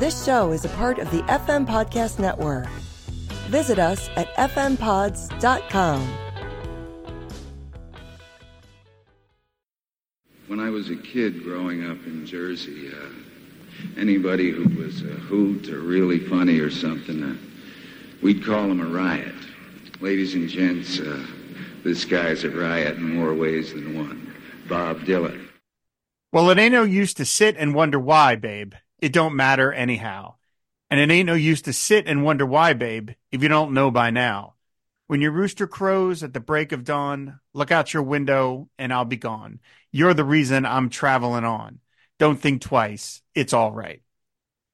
This show is a part of the FM Podcast Network. Visit us at fmpods.com. When I was a kid growing up in Jersey, uh, anybody who was a hoot or really funny or something, uh, we'd call him a riot. Ladies and gents, uh, this guy's a riot in more ways than one. Bob Dylan. Well, it ain't no use to sit and wonder why, babe. It don't matter anyhow. And it ain't no use to sit and wonder why, babe, if you don't know by now. When your rooster crows at the break of dawn, look out your window and I'll be gone. You're the reason I'm traveling on. Don't think twice. It's all right.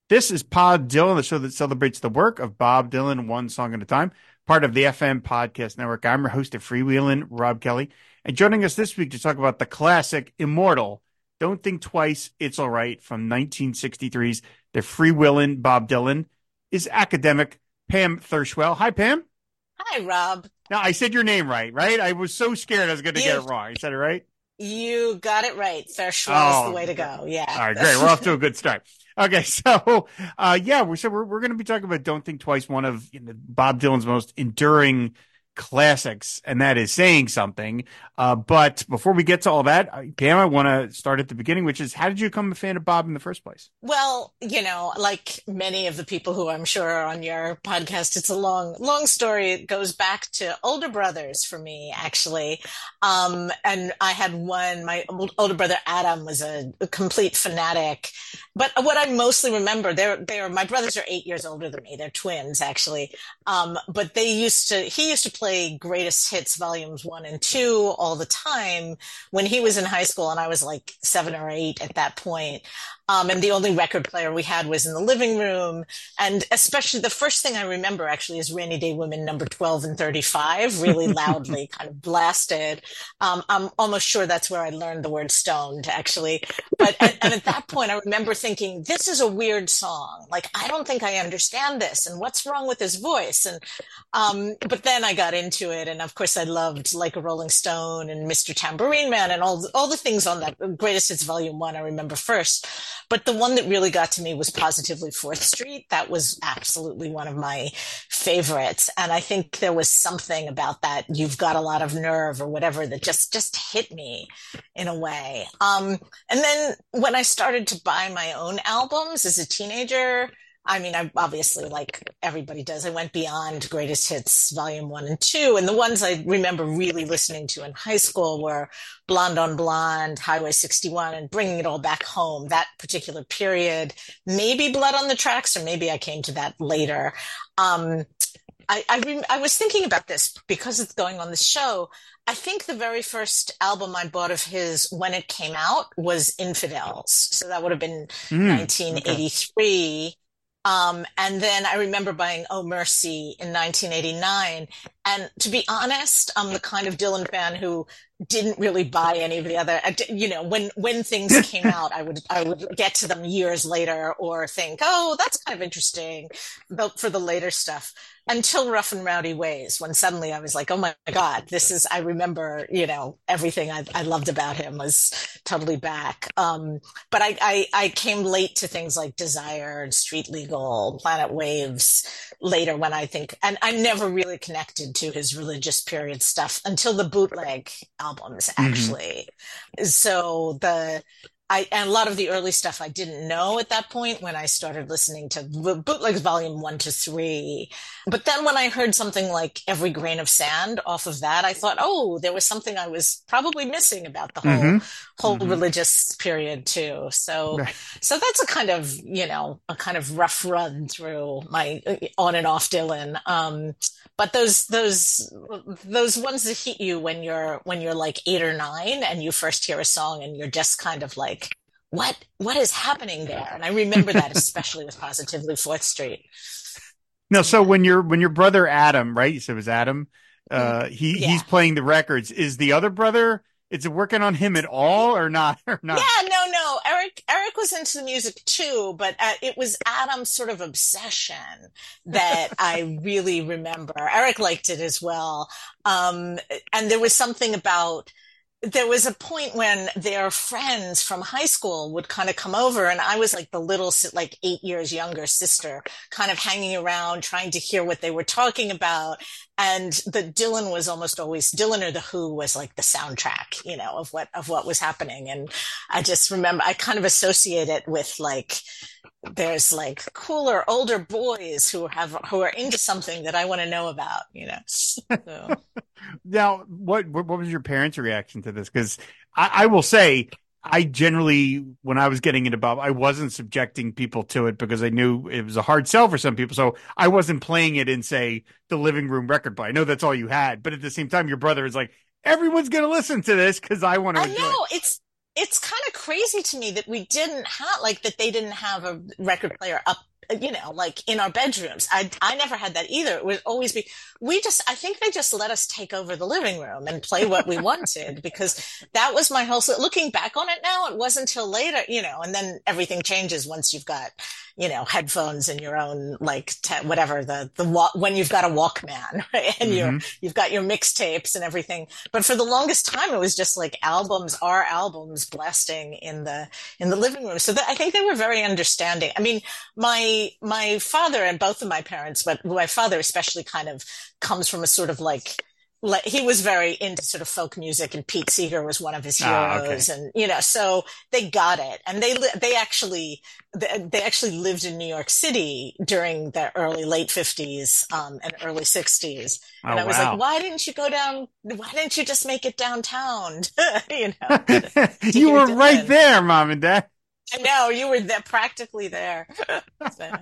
This is Pod Dylan, the show that celebrates the work of Bob Dylan one song at a time, part of the FM Podcast Network. I'm your host of Freewheeling, Rob Kelly. And joining us this week to talk about the classic Immortal, Don't Think Twice, It's All Right from 1963's The Freewheelin' Bob Dylan is academic Pam Thurschwell. Hi, Pam. Hi, Rob. Now, I said your name right, right? I was so scared I was going to get it wrong. You said it right? You got it right. Thurschwell Oh, is the way to go. Yeah. All right, great. We're off to a good start. Okay, so uh, yeah, we're so we're, we're going to be talking about "Don't Think Twice," one of you know, Bob Dylan's most enduring classics, and that is saying something. Uh, but before we get to all that, Pam, I want to start at the beginning, which is how did you become a fan of Bob in the first place? Well, you know, like many of the people who I'm sure are on your podcast, it's a long, long story. It goes back to older brothers for me, actually. Um, and I had one, my older brother Adam was a, a complete fanatic. But what I mostly remember, they're, they're, my brothers are eight years older than me. They're twins, actually. Um, but they used to, he used to play greatest hits volumes one and two all the time when he was in high school and I was like seven or eight at that point. Um, and the only record player we had was in the living room. And especially the first thing I remember actually is Rainy Day Women number 12 and 35, really loudly kind of blasted. Um, I'm almost sure that's where I learned the word stoned actually. But, and, and at that point, I remember thinking, this is a weird song. Like, I don't think I understand this. And what's wrong with his voice? And, um, but then I got into it. And of course, I loved like a Rolling Stone and Mr. Tambourine Man and all, all the things on that greatest hits volume one I remember first. But the one that really got to me was Positively Fourth Street. That was absolutely one of my favorites. And I think there was something about that. You've got a lot of nerve or whatever that just, just hit me in a way. Um, and then when I started to buy my own albums as a teenager, I mean, I obviously, like everybody does, I went beyond greatest hits volume one and two. And the ones I remember really listening to in high school were Blonde on Blonde, Highway 61, and bringing it all back home, that particular period. Maybe Blood on the Tracks, or maybe I came to that later. Um, I, I, rem- I was thinking about this because it's going on the show. I think the very first album I bought of his when it came out was Infidels. So that would have been Mm, 1983. Um, and then I remember buying Oh Mercy in 1989. And to be honest, I'm the kind of Dylan fan who didn't really buy any of the other, you know, when, when things came out, I would, I would get to them years later or think, oh, that's kind of interesting but for the later stuff until Rough and Rowdy Ways, when suddenly I was like, oh my God, this is, I remember, you know, everything I, I loved about him was totally back. Um, but I, I, I came late to things like Desire and Street Legal, Planet Waves later when I think, and I never really connected to his religious period stuff until the bootleg albums, actually. So the, I, and a lot of the early stuff I didn't know at that point when I started listening to the bootlegs volume one to three. But then when I heard something like Every Grain of Sand off of that, I thought, oh, there was something I was probably missing about the whole, Mhm. Whole Mhm. religious period too. So, Right. so that's a kind of, you know, a kind of rough run through my on and off Dylan. Um, but those, those, those ones that hit you when you're, when you're like eight or nine and you first hear a song and you're just kind of like, what, what is happening there? And I remember that especially with Positively Fourth Street. No, so when your when your brother Adam, right? You said it was Adam. Uh, he Yeah. he's playing the records. Is the other brother? Is it working on him at all, or not? Or not? Yeah, no, no. Eric, Eric was into the music too, but uh, it was Adam's sort of obsession that I really remember. Eric liked it as well. Um, and there was something about there was a point when their friends from high school would kind of come over and I was like the little, like eight years younger sister, kind of hanging around trying to hear what they were talking about. And the Dylan was almost always Dylan or the Who was like the soundtrack, you know, of what, of what was happening. And I just remember I kind of associate it with like, there's like cooler older boys who have who are into something that I want to know about, you know. So. now, what what was your parents' reaction to this? Because I, I, will say, I generally, when I was getting into Bob, I wasn't subjecting people to it because I knew it was a hard sell for some people. So I wasn't playing it in say the living room record play. I know that's all you had, but at the same time, your brother is like, everyone's going to listen to this because I want to. I know it. it's it's kind of crazy to me that we didn't have like that they didn't have a record player up you know like in our bedrooms i i never had that either it would always be we just i think they just let us take over the living room and play what we wanted because that was my whole looking back on it now it wasn't until later you know and then everything changes once you've got you know, headphones and your own like te- whatever the the wa- when you've got a Walkman right? and mm-hmm. you're you've got your mixtapes and everything. But for the longest time, it was just like albums are albums blasting in the in the living room. So that, I think they were very understanding. I mean, my my father and both of my parents, but my father especially, kind of comes from a sort of like he was very into sort of folk music and Pete Seeger was one of his ah, heroes okay. and you know so they got it. And they they actually they actually lived in New York City during the early late 50s um, and early 60s oh, and I was wow. like why didn't you go down why didn't you just make it downtown? You know? You were right there mom and dad I know you were there, practically there. so.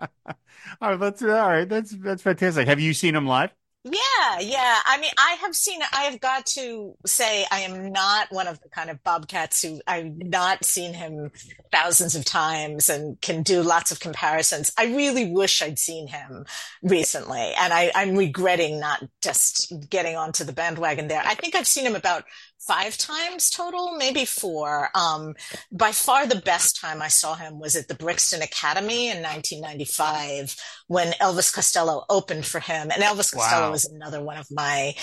oh, that's uh, all right. That's that's fantastic. Have you seen him live? Yeah, yeah. I mean, I have seen, I have got to say, I am not one of the kind of bobcats who I've not seen him thousands of times and can do lots of comparisons. I really wish I'd seen him recently. And I, I'm regretting not just getting onto the bandwagon there. I think I've seen him about five times total, maybe four. Um, by far the best time I saw him was at the Brixton Academy in 1995 when Elvis Costello opened for him. And Elvis Costello wow. was another one of my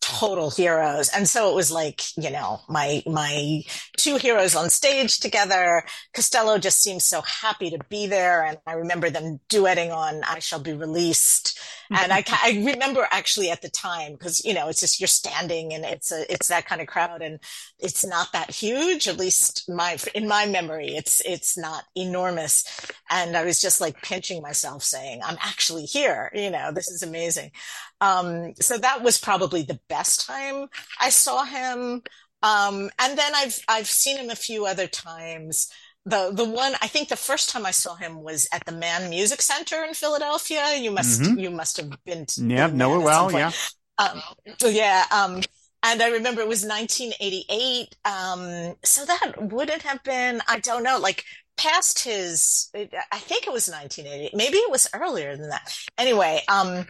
total heroes. And so it was like, you know, my, my two heroes on stage together. Costello just seems so happy to be there. And I remember them duetting on I Shall Be Released. And I, I remember actually at the time, because, you know, it's just you're standing and it's a, it's that kind of crowd and it's not that huge, at least my, in my memory, it's, it's not enormous. And I was just like pinching myself saying, I'm actually here. You know, this is amazing. Um, so that was probably the best time I saw him. Um, and then I've, I've seen him a few other times. The, the one, I think the first time I saw him was at the Mann Music Center in Philadelphia. You must, mm-hmm. you must have been. To, yeah, know it well. Yeah. Um, yeah. Um, and I remember it was 1988. Um, so that wouldn't have been, I don't know, like past his, I think it was 1980. Maybe it was earlier than that. Anyway, um,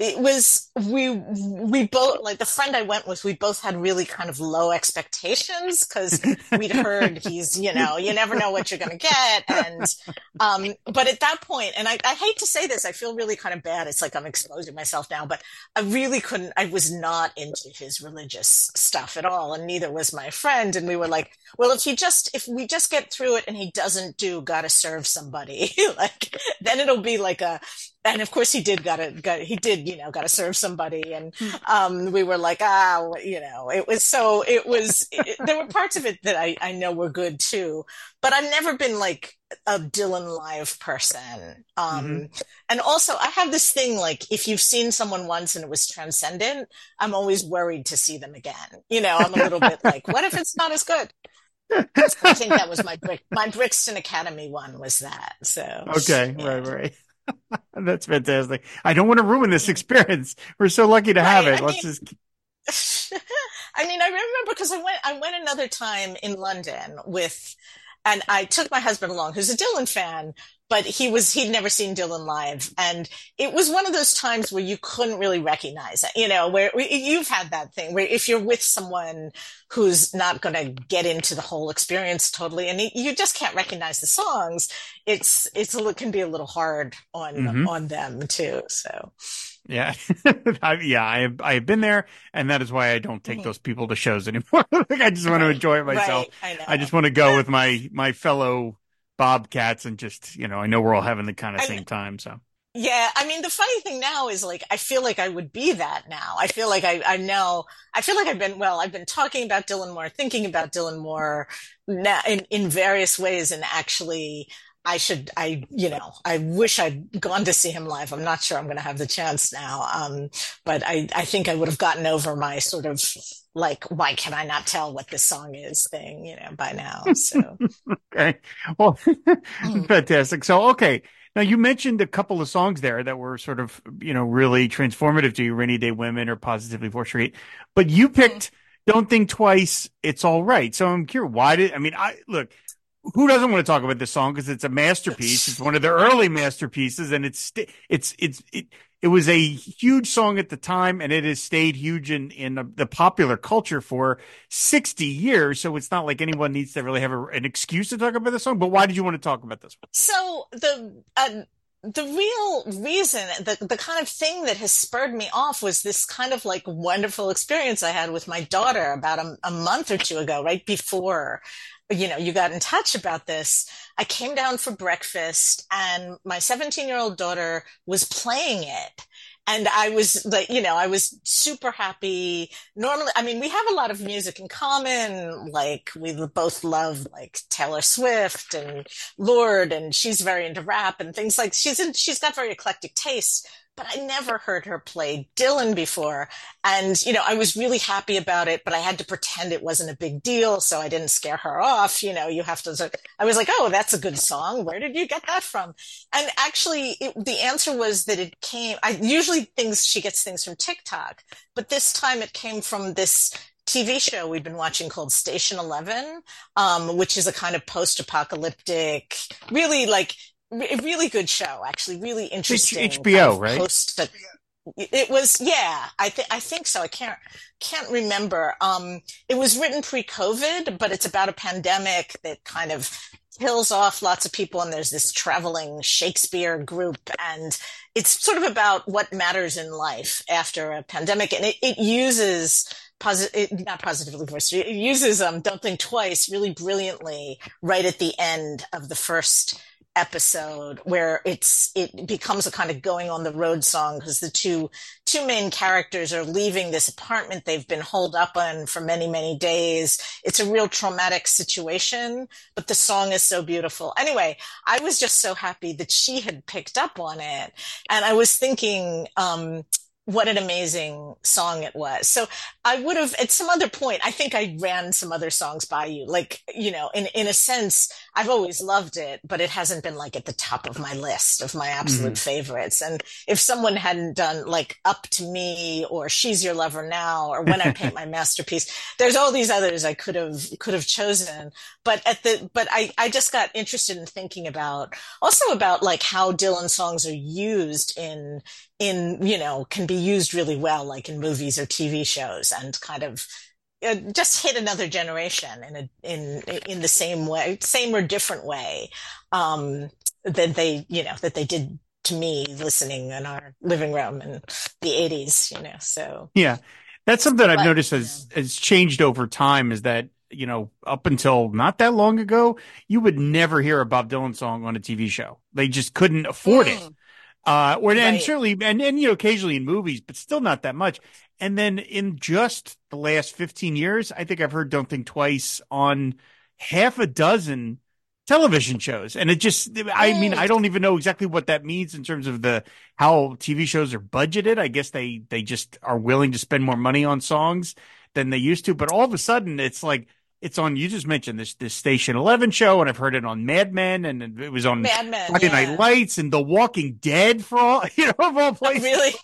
it was we we both like the friend I went with. We both had really kind of low expectations because we'd heard he's you know you never know what you're going to get, and um, but at that point, and I, I hate to say this, I feel really kind of bad. It's like I'm exposing myself now, but I really couldn't. I was not into his religious stuff at all, and neither was my friend. And we were like, well, if he just if we just get through it and he doesn't do got to serve somebody, like then it'll be like a and of course he did gotta got he did you know gotta serve somebody and hmm. um we were like ah you know it was so it was it, there were parts of it that I I know were good too but I've never been like a Dylan live person um mm-hmm. and also I have this thing like if you've seen someone once and it was transcendent I'm always worried to see them again you know I'm a little bit like what if it's not as good I think that was my my Brixton Academy one was that so okay yeah. right right That's fantastic. I don't want to ruin this experience. We're so lucky to have it. I Let's mean, just. I mean, I remember because I went. I went another time in London with, and I took my husband along, who's a Dylan fan, but he was he'd never seen Dylan live, and it was one of those times where you couldn't really recognize it. You know, where you've had that thing where if you're with someone who's not going to get into the whole experience totally, and you just can't recognize the songs, it's it's it can be a little hard on mm-hmm. on them too. So Yeah, I, yeah, I have I have been there, and that is why I don't take mm-hmm. those people to shows anymore. like I just want right. to enjoy it myself. Right. I, I, just want to go with my my fellow bobcats and just you know I know we're all having the kind of same time. So yeah, I mean the funny thing now is like I feel like I would be that now. I feel like I I know I feel like I've been well I've been talking about Dylan more, thinking about Dylan more now in in various ways, and actually I should, I, you know, I wish I'd gone to see him live. I'm not sure I'm going to have the chance now. Um, but I, I think I would have gotten over my sort of like, why can I not tell what this song is thing, you know, by now. So, okay. Well, mm. fantastic. So, okay. Now you mentioned a couple of songs there that were sort of, you know, really transformative to you, Rainy Day Women or Positively Fourth Street, but you picked mm. Don't Think Twice, It's All Right. So I'm curious, why did, I mean, I, look, who doesn't want to talk about this song because it's a masterpiece. It's one of the early masterpieces, and it's it's it's it, it was a huge song at the time, and it has stayed huge in in the popular culture for sixty years. So it's not like anyone needs to really have a, an excuse to talk about this song. But why did you want to talk about this one? So the. Uh, the real reason, the, the kind of thing that has spurred me off was this kind of like wonderful experience I had with my daughter about a, a month or two ago, right before you know, you got in touch about this. I came down for breakfast and my 17 year old daughter was playing it. And I was like, you know, I was super happy. Normally, I mean, we have a lot of music in common. Like we both love like Taylor Swift and Lorde and she's very into rap and things like she's in, she's got very eclectic tastes but I never heard her play Dylan before. And, you know, I was really happy about it, but I had to pretend it wasn't a big deal. So I didn't scare her off. You know, you have to, I was like, Oh, that's a good song. Where did you get that from? And actually it, the answer was that it came, I usually things, she gets things from TikTok, but this time it came from this TV show we've been watching called Station Eleven, um, which is a kind of post-apocalyptic, really like really good show, actually, really interesting. It's HBO, right? Post- it was, yeah, I think I think so. I can't can't remember. Um, it was written pre-COVID, but it's about a pandemic that kind of kills off lots of people, and there's this traveling Shakespeare group, and it's sort of about what matters in life after a pandemic, and it, it uses positive, not positively voiced. It uses um, "Don't Think Twice" really brilliantly right at the end of the first episode where it's it becomes a kind of going on the road song because the two two main characters are leaving this apartment they've been holed up on for many many days it's a real traumatic situation but the song is so beautiful anyway i was just so happy that she had picked up on it and i was thinking um what an amazing song it was. So I would have at some other point, I think I ran some other songs by you. Like, you know, in, in a sense, I've always loved it, but it hasn't been like at the top of my list of my absolute mm-hmm. favorites. And if someone hadn't done like Up to Me or She's Your Lover Now or When I Paint My Masterpiece, there's all these others I could have, could have chosen. But at the, but I, I just got interested in thinking about also about like how Dylan songs are used in, in, you know, can be used really well, like in movies or TV shows and kind of uh, just hit another generation in a, in, in the same way, same or different way, um, that they, you know, that they did to me listening in our living room in the eighties, you know, so. Yeah. That's something I've noticed has, has changed over time is that, you know, up until not that long ago, you would never hear a Bob Dylan song on a TV show. They just couldn't afford mm. it. Uh, or, right. and certainly, and, and, you know, occasionally in movies, but still not that much. And then in just the last 15 years, I think I've heard Don't Think Twice on half a dozen television shows. And it just, I mean, I don't even know exactly what that means in terms of the, how TV shows are budgeted. I guess they, they just are willing to spend more money on songs than they used to. But all of a sudden, it's like, it's on. You just mentioned this this Station Eleven show, and I've heard it on Mad Men, and it was on Mad Men, Friday yeah. Night Lights, and The Walking Dead for all you know of all places. Really?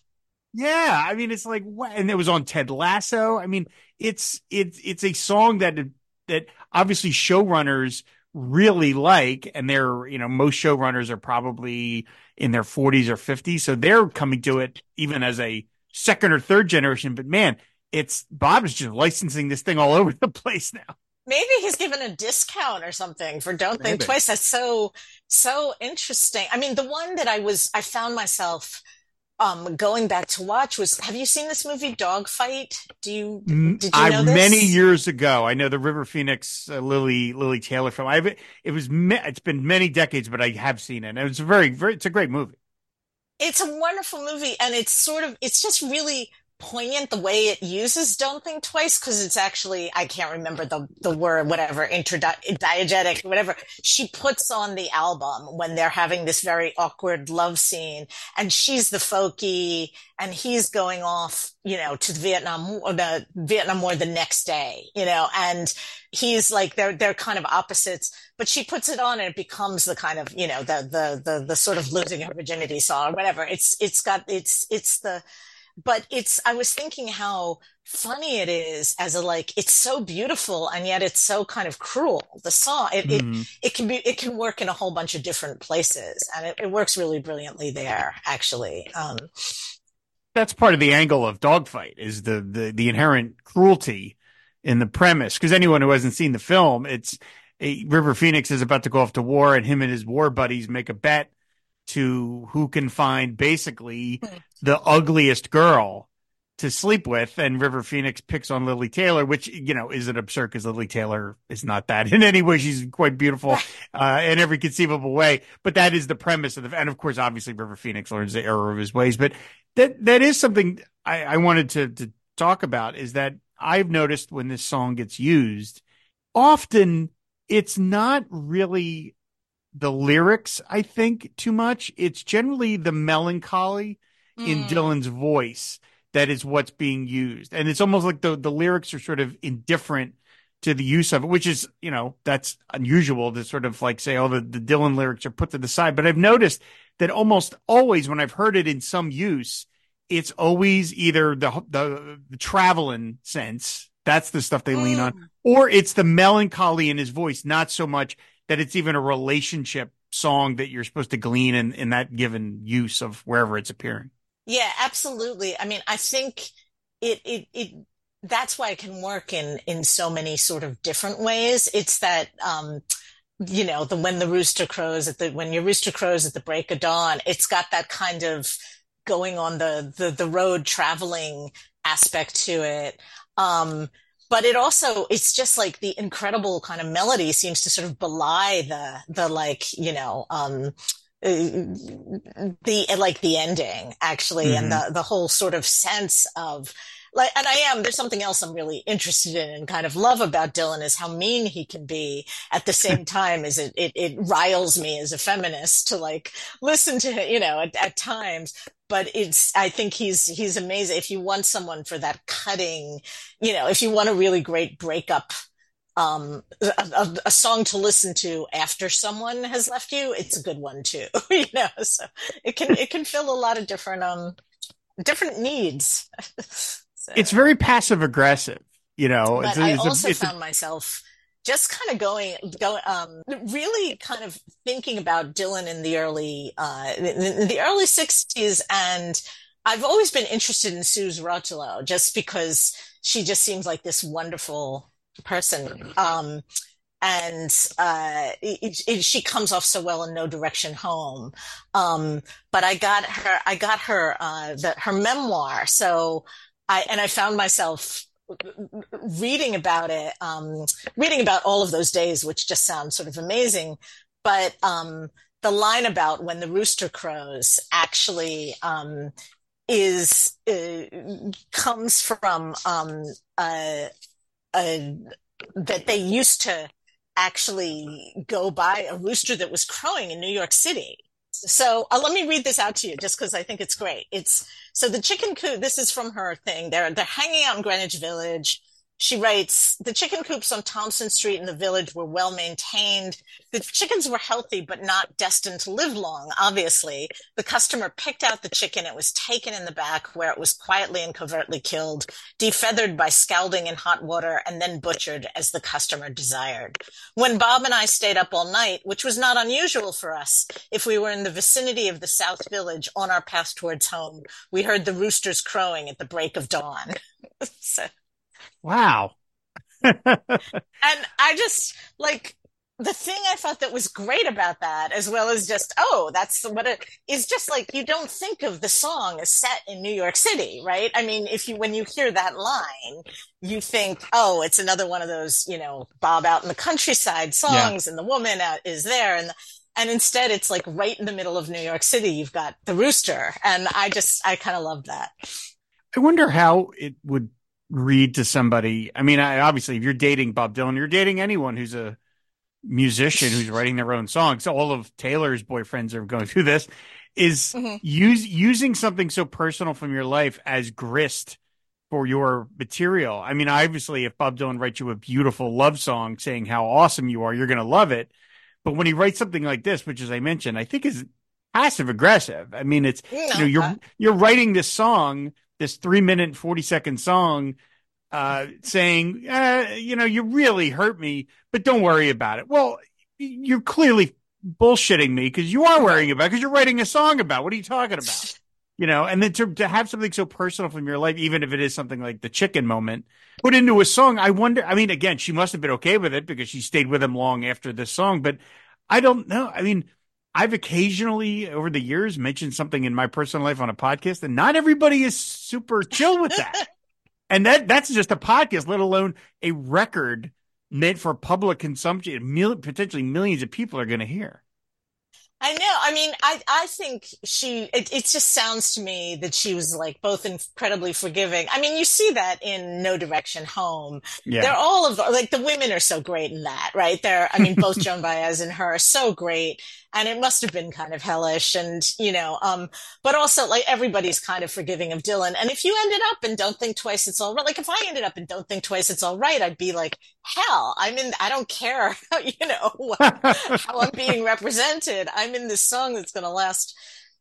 Yeah, I mean, it's like, and it was on Ted Lasso. I mean, it's it's it's a song that that obviously showrunners really like, and they're you know most showrunners are probably in their 40s or 50s, so they're coming to it even as a second or third generation. But man, it's Bob is just licensing this thing all over the place now. Maybe he's given a discount or something for Don't Maybe. Think Twice. That's so, so interesting. I mean, the one that I was, I found myself um, going back to watch was have you seen this movie Dogfight? Do you did you know I this? many years ago. I know the River Phoenix uh, Lili Lili Taylor film. I've it was it's been many decades, but I have seen it. And it's a very very it's a great movie. It's a wonderful movie, and it's sort of it's just really poignant the way it uses "Don't Think Twice" because it's actually I can't remember the the word whatever interdiegetic whatever. She puts on the album when they're having this very awkward love scene, and she's the folky, and he's going off you know to the Vietnam or the Vietnam War the next day, you know, and he's like they're they're kind of opposites but she puts it on and it becomes the kind of you know the the the the sort of losing her virginity song or whatever. It's it's got it's it's the but it's i was thinking how funny it is as a like it's so beautiful and yet it's so kind of cruel the song it Mhm. it, it can be it can work in a whole bunch of different places and it, it works really brilliantly there actually um That's part of the angle of Dogfight is the the the inherent cruelty in the premise. Because anyone who hasn't seen the film, it's a, River Phoenix is about to go off to war, and him and his war buddies make a bet to who can find basically Hmm. the ugliest girl to sleep with. And River Phoenix picks on Lili Taylor, which, you know, is an absurd because Lili Taylor is not that in any way. She's quite beautiful uh, in every conceivable way. But that is the premise of the, and of course, obviously, River Phoenix learns the error of his ways. But that that is something I, I wanted to to talk about is that I've noticed when this song gets used, often it's not really the lyrics, I think, too much. It's generally the melancholy in mm. Dylan's voice that is what's being used. And it's almost like the, the lyrics are sort of indifferent to the use of it, which is, you know, that's unusual to sort of like say, oh, the, the Dylan lyrics are put to the side. But I've noticed that almost always when I've heard it in some use, it's always either the, the, the traveling sense. That's the stuff they lean on, Mm. or it's the melancholy in his voice, not so much that it's even a relationship song that you're supposed to glean in, in that given use of wherever it's appearing. Yeah, absolutely. I mean, I think it it it that's why it can work in in so many sort of different ways. It's that um you know, the when the rooster crows at the when your rooster crows at the break of dawn, it's got that kind of going on the the the road traveling aspect to it. Um but it also it's just like the incredible kind of melody seems to sort of belie the the like, you know, um uh, the like the ending actually and the the whole sort of sense of like and I am there's something else I'm really interested in and kind of love about Dylan is how mean he can be at the same time as it it, it riles me as a feminist to like listen to you know at, at times but it's I think he's he's amazing if you want someone for that cutting you know if you want a really great breakup um a, a, song to listen to after someone has left you it's a good one too you know so it can it can fill a lot of different um different needs so, It's very passive aggressive, you know. but It's i it's also a- found myself just kind of going going um really kind of thinking about dylan in the early uh in, the early 60s and i've always been interested in Suze Rotolo just because she just seems like this wonderful person. Um and uh it, it, she comes off so well in no direction home. Um but i got her i got her uh the, her memoir. So i and i found myself reading about it um reading about all of those days which just sounds sort of amazing but um the line about when the rooster crows actually um is uh, comes from um uh, uh that they used to actually go by a rooster that was crowing in New York City. So uh, let me read this out to you just because I think it's great. It's so the chicken coop. This is from her thing. They're they're hanging out in Greenwich Village. She writes, the chicken coops on Thompson Street in the village were well maintained. The chickens were healthy, but not destined to live long, obviously. The customer picked out the chicken. It was taken in the back where it was quietly and covertly killed, defeathered by scalding in hot water, and then butchered as the customer desired. When Bob and I stayed up all night, which was not unusual for us, if we were in the vicinity of the South Village on our path towards home, we heard the roosters crowing at the break of dawn. so, wow. and I just like the thing I thought that was great about that, as well as just, oh, that's what it is just like you don't think of the song as set in New York City, right? I mean, if you, when you hear that line, you think, oh, it's another one of those, you know, Bob out in the countryside songs yeah. and the woman out is there. And, and instead it's like right in the middle of New York City, you've got the rooster. And I just, I kind of love that. I wonder how it would read to somebody. I mean, I, obviously, if you're dating Bob Dylan, you're dating anyone who's a, musician who's writing their own songs. All of Taylor's boyfriends are going through this. Is mm-hmm. use using something so personal from your life as grist for your material. I mean, obviously, if Bob Dylan writes you a beautiful love song saying how awesome you are, you're going to love it. But when he writes something like this, which as I mentioned, I think is passive aggressive. I mean, it's you know you're you're writing this song, this three minute forty second song uh, saying, uh, you know, you really hurt me, but don't worry about it. Well, you're clearly bullshitting me because you are worrying about because you're writing a song about. What are you talking about? You know, and then to, to have something so personal from your life, even if it is something like the chicken moment, put into a song. I wonder. I mean, again, she must have been okay with it because she stayed with him long after this song. But I don't know. I mean, I've occasionally over the years mentioned something in my personal life on a podcast, and not everybody is super chill with that. And that that's just a podcast, let alone a record meant for public consumption. Mil- potentially millions of people are going to hear. I know. I mean, I, I think she, it, it just sounds to me that she was like both incredibly forgiving. I mean, you see that in No Direction Home. Yeah. They're all of, like, the women are so great in that, right? They're, I mean, both Joan Baez and her are so great and it must have been kind of hellish and you know um but also like everybody's kind of forgiving of dylan. And if you ended up and don't think twice it's all right. Like if i ended up and don't think twice it's all right. I'd be like hell i'm in i don't care how, you know how i'm being represented. I'm in this song that's going to last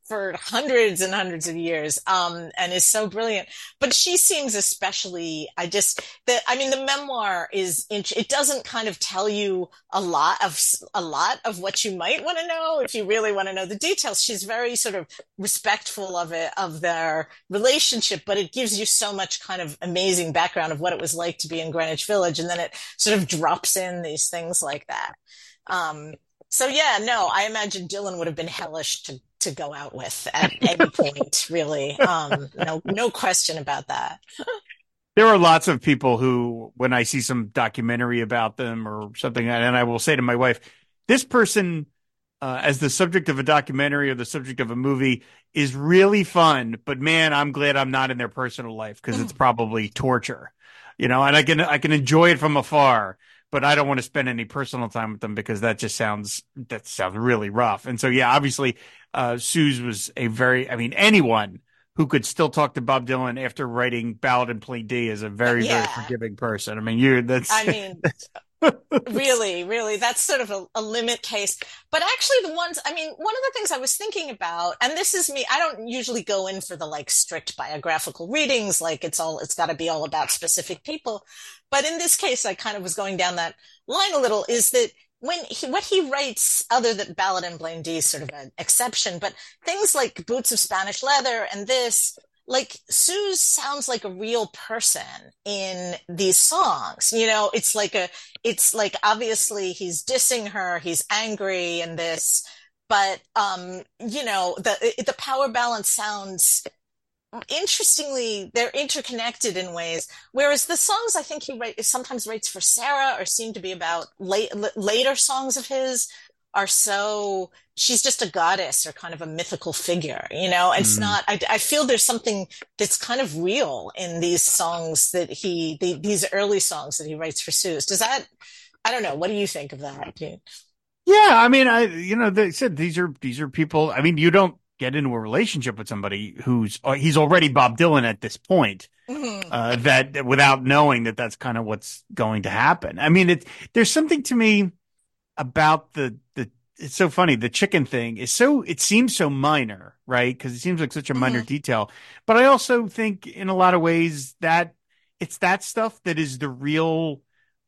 for hundreds and hundreds of years um, and is so brilliant. But she seems especially i just that i mean the memoir is it doesn't kind of tell you a lot of a lot of what you might want to know if you really want to know the details. She's very sort of respectful of it of their relationship but it gives you so much kind of amazing background of what it was like to be in greenwich village and then it sort of drops in these things like that. Um, so yeah, no, I imagine Dylan would have been hellish to to go out with at any point, really. Um, no, no question about that. There are lots of people who, when I see some documentary about them or something, and I will say to my wife, this person, uh, as the subject of a documentary or the subject of a movie, is really fun. But man, I'm glad I'm not in their personal life because it's probably torture, you know. And I can I can enjoy it from afar but I don't want to spend any personal time with them because that just sounds that sounds really rough. And so yeah, obviously uh Suze was a very I mean anyone who could still talk to Bob Dylan after writing Ballad in Plain D is a very yeah. very forgiving person. I mean, you that's I mean really, really, that's sort of a, a, limit case. But actually, the ones, I mean, one of the things I was thinking about, and this is me, I don't usually go in for the like strict biographical readings, like it's all, it's got to be all about specific people. But in this case, I kind of was going down that line a little is that when he, what he writes, other than Ballad and Plain D is sort of an exception, but things like Boots of Spanish Leather and this, like Suze sounds like a real person in these songs. You know, it's like a, it's like obviously he's dissing her, he's angry in this, but um, you know, the the power balance sounds interestingly they're interconnected in ways. Whereas the songs i think he write, sometimes writes for Sara or seem to be about late, later songs of his are so she's just a goddess or kind of a mythical figure you know? It's mm. not I, I, feel there's something that's kind of real in these songs that he the, these early songs that he writes for Suze does that i don't know. What do you think of that yeah i mean i you know they said these are these are people i mean you don't get into a relationship with somebody who's uh, he's already Bob Dylan at this point. Mm-hmm. Uh, that without knowing that that's kind of what's going to happen. I mean, it there's something to me about the the it's so funny. The chicken thing is so it seems so minor, right? Because it seems like such a minor mm-hmm. detail. But I also think in a lot of ways that it's that stuff that is the real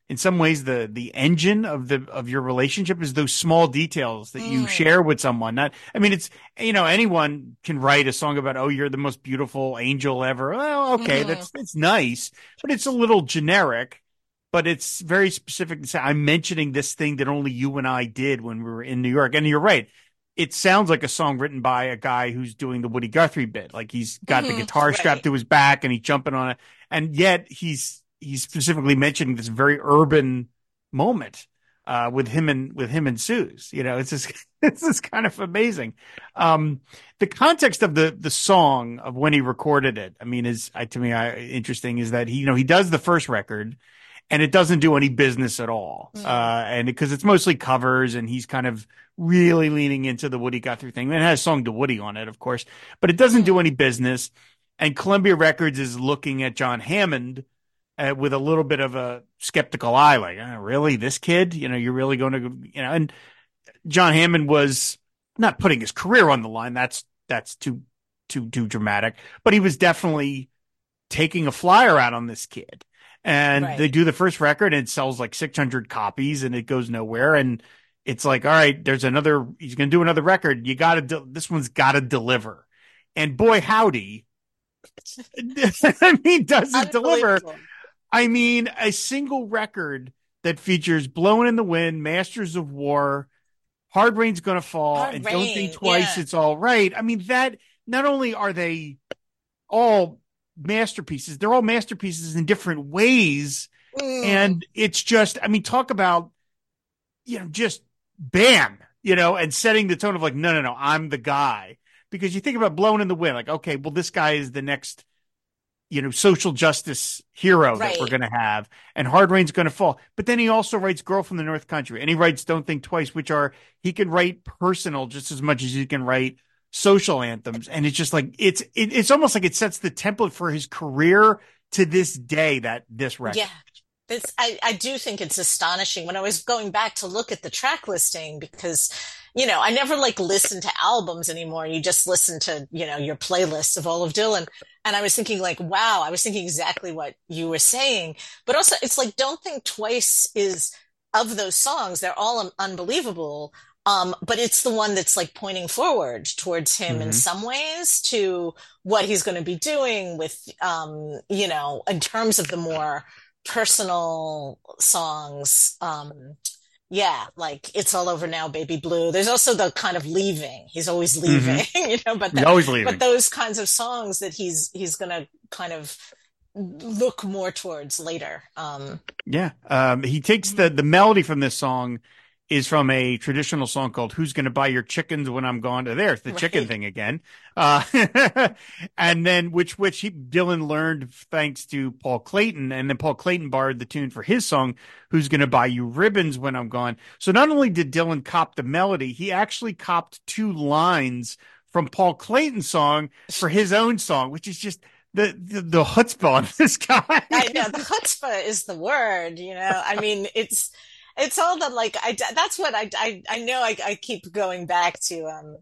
in some ways the the engine of the of your relationship is those small details that you mm. share with someone not i mean it's you know anyone can write a song about oh you're the most beautiful angel ever well okay mm. that's that's nice but it's a little generic but it's very specific to say I'm mentioning this thing that only you and I did when we were in New York. And you're right. It sounds like a song written by a guy who's doing the Woody Guthrie bit. Like he's got mm-hmm, the guitar right. strapped to his back and he's jumping on it. And yet he's he's specifically mentioning this very urban moment uh, with him and with him and Suze. You know, it's just it's just kind of amazing. Um, the context of the the song of when he recorded it, I mean, is uh, to me I, interesting. Is that he you know he does the first record and it doesn't do any business at all. Mm. Uh, and because it's mostly covers and he's kind of really leaning into the Woody Guthrie thing. It has a song to Woody on it, of course, but it doesn't do mm. any business. And Columbia Records is looking at John Hammond uh, with a little bit of a skeptical eye, like, oh, really, this kid? You know, you're really going to, you know, and John Hammond was not putting his career on the line. That's, that's too, too, too dramatic, but he was definitely taking a flyer out on this kid. And right. they do the first record and it sells like 600 copies and it goes nowhere. And it's like, all right, there's another, he's going to do another record. You got to, de- this one's got to deliver. And boy, howdy. I mean, does it deliver? I mean, a single record that features Blowing in the Wind, Masters of War, Hard Rain's Gonna Fall, Hard and Rain, Don't Think Twice, yeah. It's All Right. I mean, that not only are they all masterpieces, they're all masterpieces in different ways. Mm. And it's just, I mean, talk about, you know, just bam, you know, and setting the tone of like, no, no, no, I'm the guy. Because you think about Blowing in the Wind, like, okay, well, this guy is the next you know, social justice hero right. that we're going to have, and Hard Rain's going to fall. But then he also writes Girl from the North Country, and he writes Don't Think Twice, which are he can write personal just as much as he can write social anthems, and it's just like it's it, it's almost like it sets the template for his career to this day. That this record, yeah. This, I, I do think it's astonishing when I was going back to look at the track listing because you know, I never like listen to albums anymore. You just listen to, you know, your playlists of all of Dylan. And I was thinking like, wow, I was thinking exactly what you were saying. But also it's like, don't think twice is of those songs. They're all unbelievable. Um, but it's the one that's like pointing forward towards him mm-hmm. in some ways to what he's going to be doing with, um, you know, in terms of the more personal songs. Um, yeah, like it's all over now, baby blue. There's also the kind of leaving. He's always mm-hmm. leaving, mm-hmm. you know, but the, always leaving. But those kinds of songs that he's he's gonna kind of look more towards later. Um, yeah, um, he takes the the melody from this song is from a traditional song called "Who's Gonna Buy Your Chickens When I'm Gone." To there's the right. chicken thing again, uh, and then which which he, Dylan learned thanks to Paul Clayton, and then Paul Clayton borrowed the tune for his song "Who's Gonna Buy You Ribbons When I'm Gone." So not only did Dylan cop the melody, he actually copped two lines from Paul Clayton's song for his own song, which is just the, the, the chutzpah on this guy. I know the chutzpah is the word. You know, I mean, it's it's all that like I that's what I I, I know I, I keep going back to um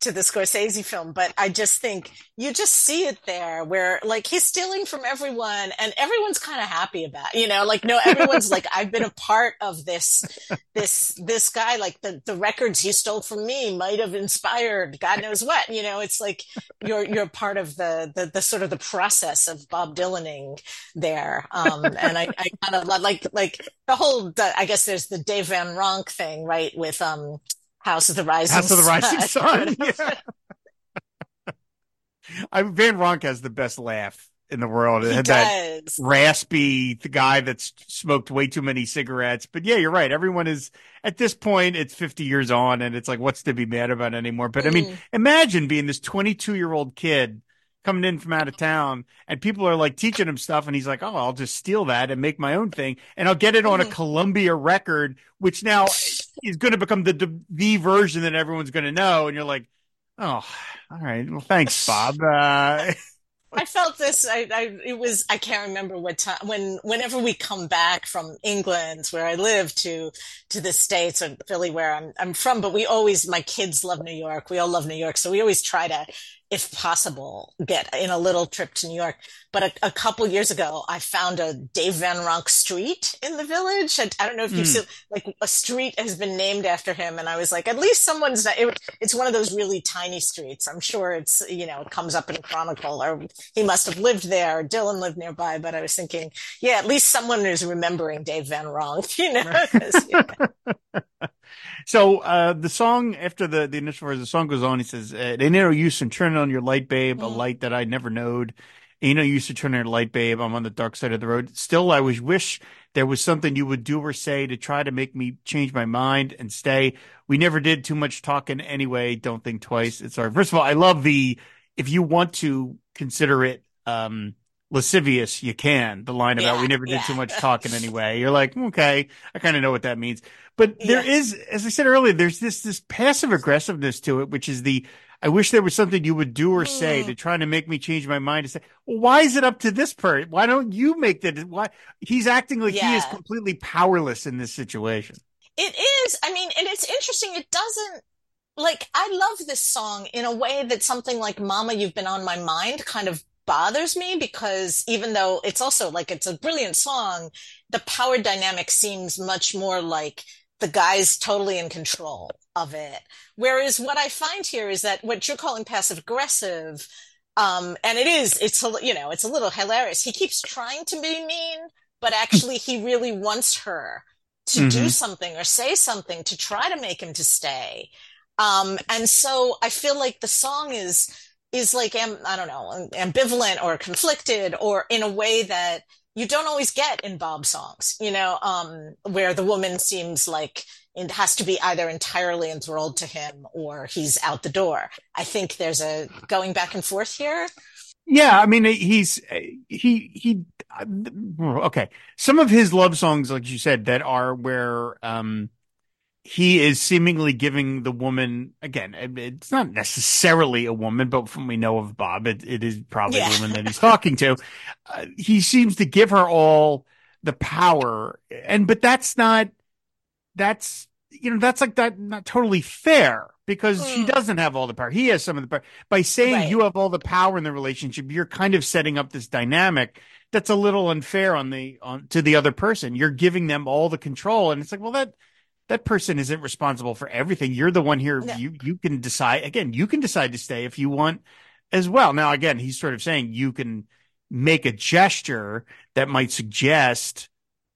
to the Scorsese film, but I just think you just see it there where like he's stealing from everyone and everyone's kind of happy about, it, you know, like no, everyone's like, I've been a part of this, this, this guy, like the, the records he stole from me might have inspired God knows what, you know, it's like you're, you're part of the, the, the sort of the process of Bob Dylaning there. Um, and I, I kind of like, like the whole, the, I guess there's the Dave Van Ronk thing, right? With, um, House of the Rising House of the Rising Sun. Yeah. I, Van Ronk has the best laugh in the world. He had does. that raspy the guy that's smoked way too many cigarettes. But yeah, you're right. Everyone is at this point, it's 50 years on and it's like, what's to be mad about anymore? But mm. I mean, mm. imagine being this 22 year old kid coming in from out of town and people are like teaching him stuff and he's like, Oh, I'll just steal that and make my own thing. And I'll get it on a mm-hmm. Columbia record, which now is going to become the, the version that everyone's going to know. And you're like, Oh, all right. Well, thanks, Bob. Uh, I felt this. I, I, it was. I can't remember what time. When, whenever we come back from England, where I live, to to the states or Philly, where I'm I'm from, but we always. My kids love New York. We all love New York, so we always try to if possible, get in a little trip to New York. But a, a, couple years ago, I found a Dave Van Ronk street in the village. I, I don't know if you've mm. seen, like, a street has been named after him. And I was like, at least someone's, it, it's one of those really tiny streets. I'm sure it's, you know, it comes up in a Chronicle or he must have lived there. Or Dylan lived nearby, but I was thinking, yeah, at least someone is remembering Dave Van Ronk, you know. yeah. so uh, the song after the the initial verse, the song goes on. He says, "It ain't no use in turning on your light, babe, mm. a light that I never knowed." Ain't no use to turn on your light, babe. I'm on the dark side of the road. Still, I wish wish there was something you would do or say to try to make me change my mind and stay. We never did too much talking anyway. Don't think twice. It's our first of all, I love the if you want to consider it um lascivious, you can. The line about yeah, we never did yeah. too much talking anyway. You're like, okay, I kind of know what that means. But there yeah. is, as I said earlier, there's this this passive aggressiveness to it, which is the I wish there was something you would do or say mm. to trying to make me change my mind to say, well, why is it up to this person? Why don't you make that? Why he's acting like he is completely powerless in this situation. It is. I mean, and it's interesting. It doesn't like, I love this song in a way that something like Mama, You've Been on My Mind kind of bothers me because even though it's also like it's a brilliant song, the power dynamic seems much more like the guy's totally in control of it. Whereas what I find here is that what you're calling passive aggressive, um, and it is, it's, you know, it's a little hilarious. He keeps trying to be mean, but actually he really wants her to mm-hmm. do something or say something to try to make him to stay. Um, and so I feel like the song is, is like, I don't know, ambivalent or conflicted or in a way that you don't always get in Bob songs, you know, um, where the woman seems like it has to be either entirely enthralled to him or he's out the door. I think there's a going back and forth here. Yeah, I mean, he's he he. Okay, some of his love songs, like you said, that are where um he is seemingly giving the woman again. It's not necessarily a woman, but from we know of Bob, it, it is probably yeah. the woman that he's talking to. Uh, he seems to give her all the power, and but that's not. That's you know that's like that not totally fair because mm. she doesn't have all the power. He has some of the power. By saying right. you have all the power in the relationship, you're kind of setting up this dynamic that's a little unfair on the on to the other person. You're giving them all the control, and it's like, well, that that person isn't responsible for everything. You're the one here. No. You you can decide again. You can decide to stay if you want as well. Now again, he's sort of saying you can make a gesture that might suggest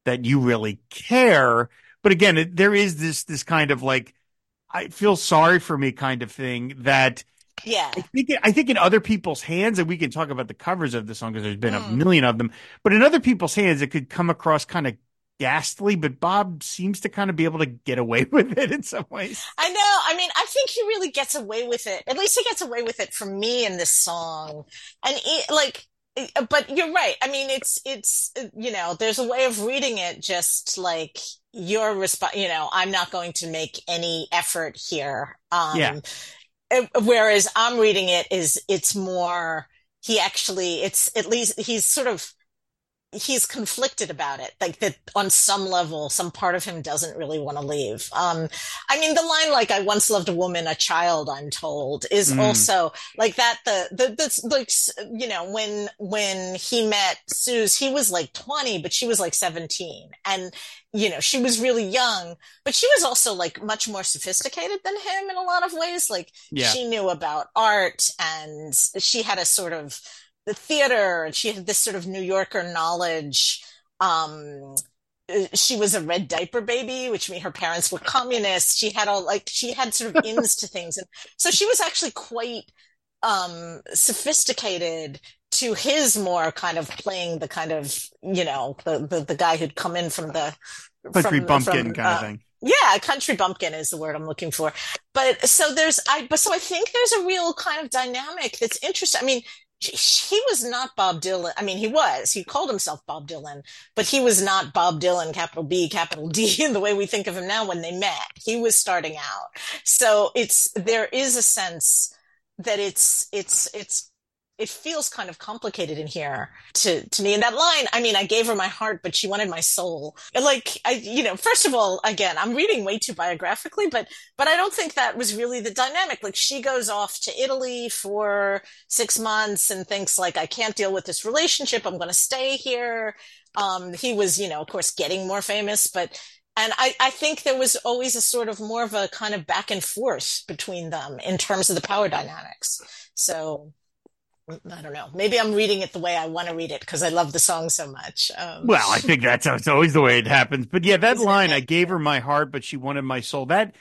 that you really care. But again, it, there is this this kind of like I feel sorry for me kind of thing that yeah. I think I think in other people's hands, and we can talk about the covers of the song because there's been mm. a million of them. But in other people's hands, it could come across kind of ghastly, but Bob seems to kind of be able to get away with it in some ways. I know. I mean, I think he really gets away with it. At least he gets away with it for me in this song. And like, but you're right. I mean, it's, it's, you know, there's a way of reading it just like your response, you know, I'm not going to make any effort here. Um, yeah. whereas I'm reading it is, it's more, he actually, it's at least, he's sort of, he's conflicted about it like that on some level some part of him doesn't really want to leave um i mean the line like i once loved a woman a child i'm told is mm. also like that the the the like you know when when he met Suze he was like 20 but she was like 17 and you know she was really young but she was also like much more sophisticated than him in a lot of ways like yeah. she knew about art and she had a sort of the theater and she had this sort of New Yorker knowledge. Um, she was a red diaper baby, which means her parents were communists. She had all like she had sort of ins to things, and so she was actually quite um, sophisticated to his more kind of playing the kind of you know the the, the guy who'd come in from the country from, bumpkin from, kind uh, of thing. Yeah, country bumpkin is the word I'm looking for. But so there's I but so I think there's a real kind of dynamic that's interesting. I mean, he was not Bob Dylan. I mean, he was. He called himself Bob Dylan, but he was not Bob Dylan, capital B, capital D, in the way we think of him now when they met. He was starting out. So it's, there is a sense that it's, it's, it's it feels kind of complicated in here to, to me. And that line, I mean, I gave her my heart, but she wanted my soul. Like, I, you know, first of all, again, I'm reading way too biographically, but, but I don't think that was really the dynamic. Like she goes off to Italy for six months and thinks like, I can't deal with this relationship. I'm going to stay here. Um, he was, you know, of course, getting more famous, but and I, I, think there was always a sort of more of a kind of back and forth between them in terms of the power dynamics. So I don't know. Maybe I'm reading it the way I want to read it because I love the song so much. Um, well, I think that's it's always the way it happens. But yeah, that line, I gave her my heart, but she wanted my soul. That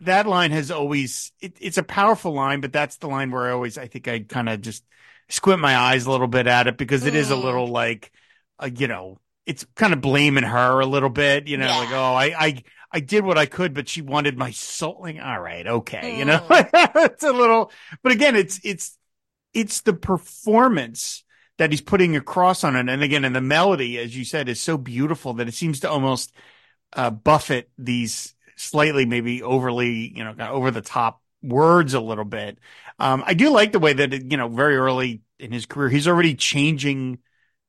that line has always it, it's a powerful line, but that's the line where I always I think I kind of just squint my eyes a little bit at it because it mm. is a mm. little like, uh, you know, it's kind of blaming her a little bit, you know, yeah. like oh I I I did what I could, but she wanted my soul. Like, all right, okay, mm. you know, mm. it's a little, but again, it's it's it's the performance that he's putting across on it. And again, and the melody, as you said, is so beautiful that it seems to almost uh, buffet these slightly, maybe overly, you know, over the top words a little bit. Um, I do like the way that, you know, very early in his career, he's already changing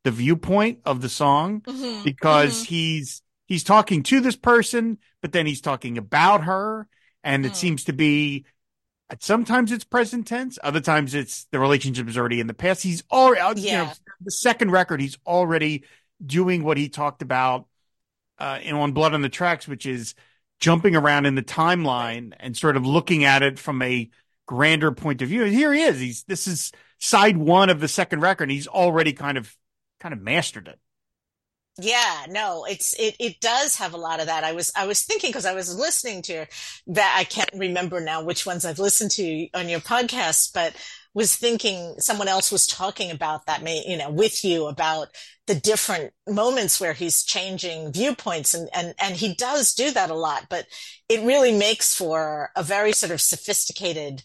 the viewpoint of the song mm-hmm. because mm-hmm. he's, he's talking to this person, but then he's talking about her. And mm. it seems to be sometimes it's present tense other times it's the relationship is already in the past. He's already yeah. you know the second record he's already doing what he talked about uh in on blood on the tracks which is jumping around in the timeline and sort of looking at it from a grander point of view. And here he is. He's this is side one of the second record he's already kind of kind of mastered it yeah, no, it's it it does have a lot of that. I was I was thinking because I was listening to that I can't remember now which ones I've listened to on your podcast, but was thinking someone else was talking about that may you know with you about the different moments where he's changing viewpoints and and and he does do that a lot, but it really makes for a very sort of sophisticated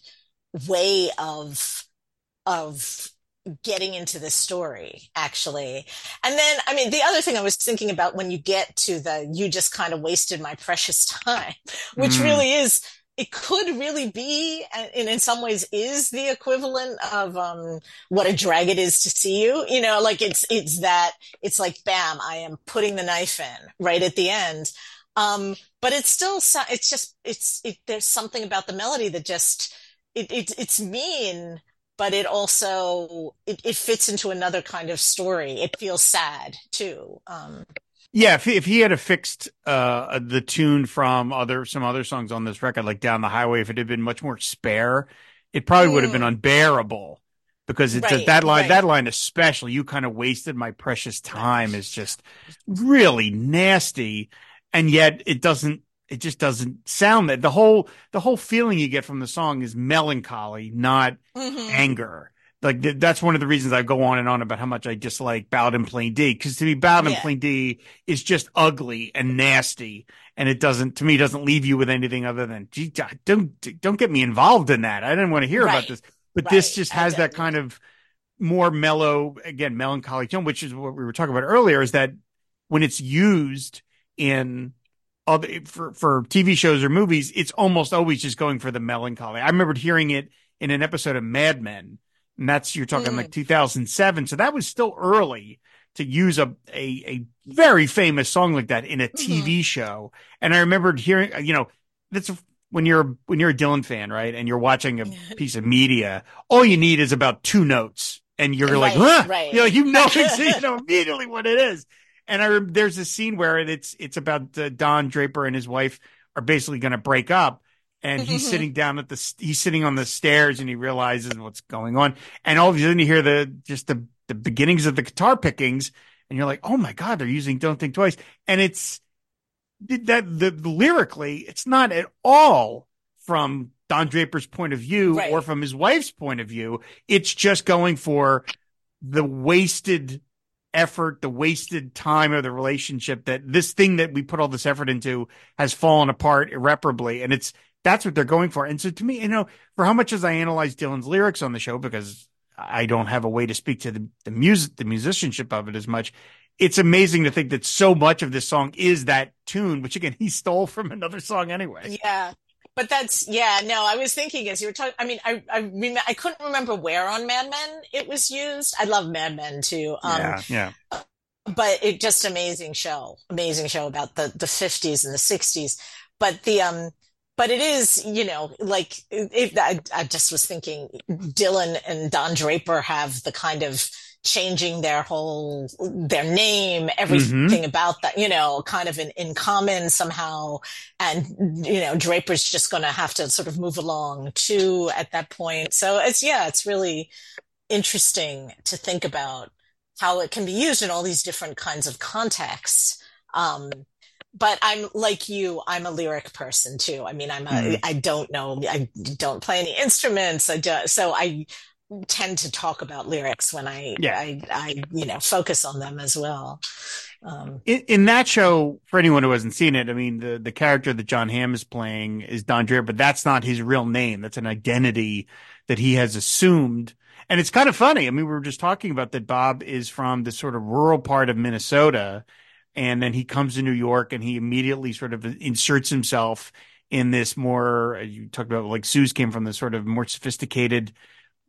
way of of getting into the story actually. And then i mean the other thing i was thinking about when you get to the you just kind of wasted my precious time which mm. really is it could really be and in some ways is the equivalent of um, what a drag it is to see you. You know like it's it's that it's like bam i am putting the knife in right at the end. Um, but it's still it's just it's it, there's something about the melody that just it, it it's mean but it also it, it fits into another kind of story. It feels sad too. Um, yeah, if he, if he had fixed uh, the tune from other some other songs on this record, like "Down the Highway," if it had been much more spare, it probably would have been mm. unbearable. Because it's right, that line, right. that line especially, you kind of wasted my precious time is just really nasty, and yet it doesn't it just doesn't sound that the whole the whole feeling you get from the song is melancholy, not mm-hmm. anger. Like th- that's one of the reasons I go on and on about how much I dislike Ballad in Plain D because to be Ballad yeah. in Plain D is just ugly and nasty, and it doesn't to me doesn't leave you with anything other than gee, don't don't get me involved in that. I didn't want to hear right. about this, but right. this just has that kind of more mellow again melancholy tone, which is what we were talking about earlier. Is that when it's used in for for TV shows or movies, it's almost always just going for the melancholy. I remembered hearing it in an episode of Mad Men, and that's you're talking mm. like 2007, so that was still early to use a a, a very famous song like that in a TV mm-hmm. show. And I remembered hearing, you know, that's when you're when you're a Dylan fan, right, and you're watching a piece of media, all you need is about two notes, and you're right, like, huh? right. you know, you know, you know immediately what it is. And I there's a scene where it's it's about uh, Don Draper and his wife are basically going to break up, and he's sitting down at the he's sitting on the stairs and he realizes what's going on, and all of a sudden you hear the just the the beginnings of the guitar pickings, and you're like, oh my god, they're using "Don't Think Twice," and it's that the, the lyrically, it's not at all from Don Draper's point of view right. or from his wife's point of view. It's just going for the wasted effort, the wasted time of the relationship that this thing that we put all this effort into has fallen apart irreparably. And it's, that's what they're going for. And so to me, you know, for how much as I analyze Dylan's lyrics on the show, because I don't have a way to speak to the, the music, the musicianship of it as much. It's amazing to think that so much of this song is that tune, which again, he stole from another song anyway. Yeah but that's yeah no i was thinking as you were talking i mean i I, rem- I couldn't remember where on mad men it was used. I love mad men too um, yeah yeah. but it just amazing show amazing show about the the 50s and the 60s but the um but it is you know like if I, I just was thinking dylan and don draper have the kind of changing their whole their name everything mm-hmm. about that you know kind of in, in common somehow and you know draper's just going to have to sort of move along too at that point so it's yeah it's really interesting to think about how it can be used in all these different kinds of contexts. Um, but I'm like you, I'm a lyric person too. I mean, I'm a, mm. I don't know, I don't play any instruments. I do, so I tend to talk about lyrics when I, yeah. I, I, you know, focus on them as well. Um, in, in, that show, for anyone who hasn't seen it, I mean, the, the character that Jon Hamm is playing is Don Draper, but that's not his real name. That's an identity that he has assumed. And it's kind of funny. I mean, we were just talking about that Bob is from the sort of rural part of Minnesota and then he comes to New York and he immediately sort of inserts himself in this more you talked about like Suze came from this sort of more sophisticated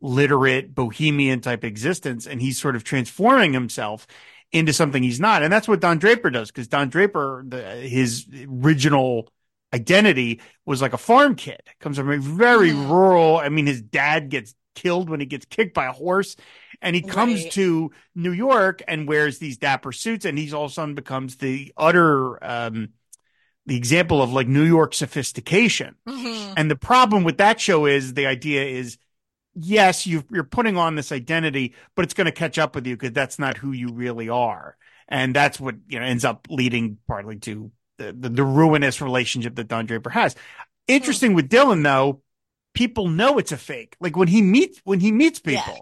literate bohemian type existence and he's sort of transforming himself into something he's not and that's what Don Draper does because Don Draper the, his original identity was like a farm kid comes from a very mm. rural I mean his dad gets killed when he gets kicked by a horse and he comes right. to New York and wears these dapper suits, and he's all of a sudden becomes the utter um, the example of like New York sophistication. Mm-hmm. And the problem with that show is the idea is yes, you are putting on this identity, but it's going to catch up with you because that's not who you really are. And that's what, you know, ends up leading partly to the, the, the ruinous relationship that Don Draper has. Interesting mm-hmm. with Dylan though, people know it's a fake. Like when he meets, when he meets people, yeah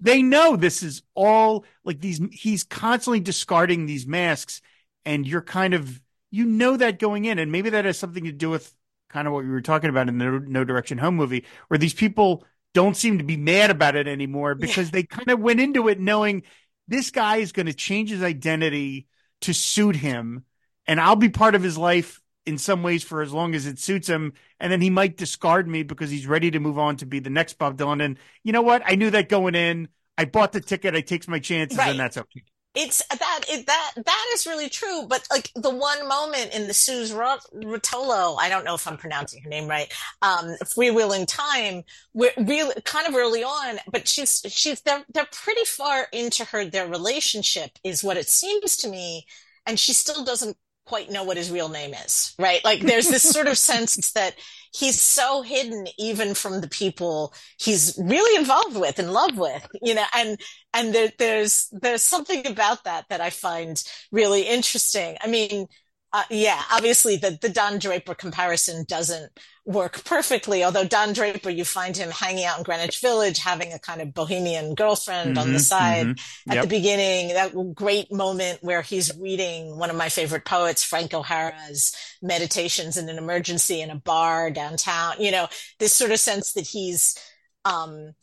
they know this is all like these he's constantly discarding these masks and you're kind of you know that going in and maybe that has something to do with kind of what we were talking about in the no direction home movie where these people don't seem to be mad about it anymore because yeah. they kind of went into it knowing this guy is going to change his identity to suit him and I'll be part of his life in some ways for as long as it suits him. And then he might discard me because he's ready to move on to be the next Bob Dylan. And you know what? I knew that going in. I bought the ticket. I takes my chances, right. and that's okay. It's that it, that that is really true. But like the one moment in the Suze Rotolo, I don't know if I'm pronouncing her name right. Um, Freewheelin' Time, we're really kind of early on, but she's she's they're they're pretty far into her their relationship, is what it seems to me, and she still doesn't quite know what his real name is, right? Like there's this sort of sense that he's so hidden even from the people he's really involved with and love with, you know, and, and there, there's, there's something about that that I find really interesting. I mean, uh, yeah, obviously the, the Don Draper comparison doesn't work perfectly. Although Don Draper, you find him hanging out in Greenwich Village, having a kind of bohemian girlfriend mm-hmm, on the mm-hmm, side mm-hmm. at yep. the beginning. That great moment where he's reading one of my favorite poets, Frank O'Hara's meditations in an emergency in a bar downtown. You know, this sort of sense that he's, um,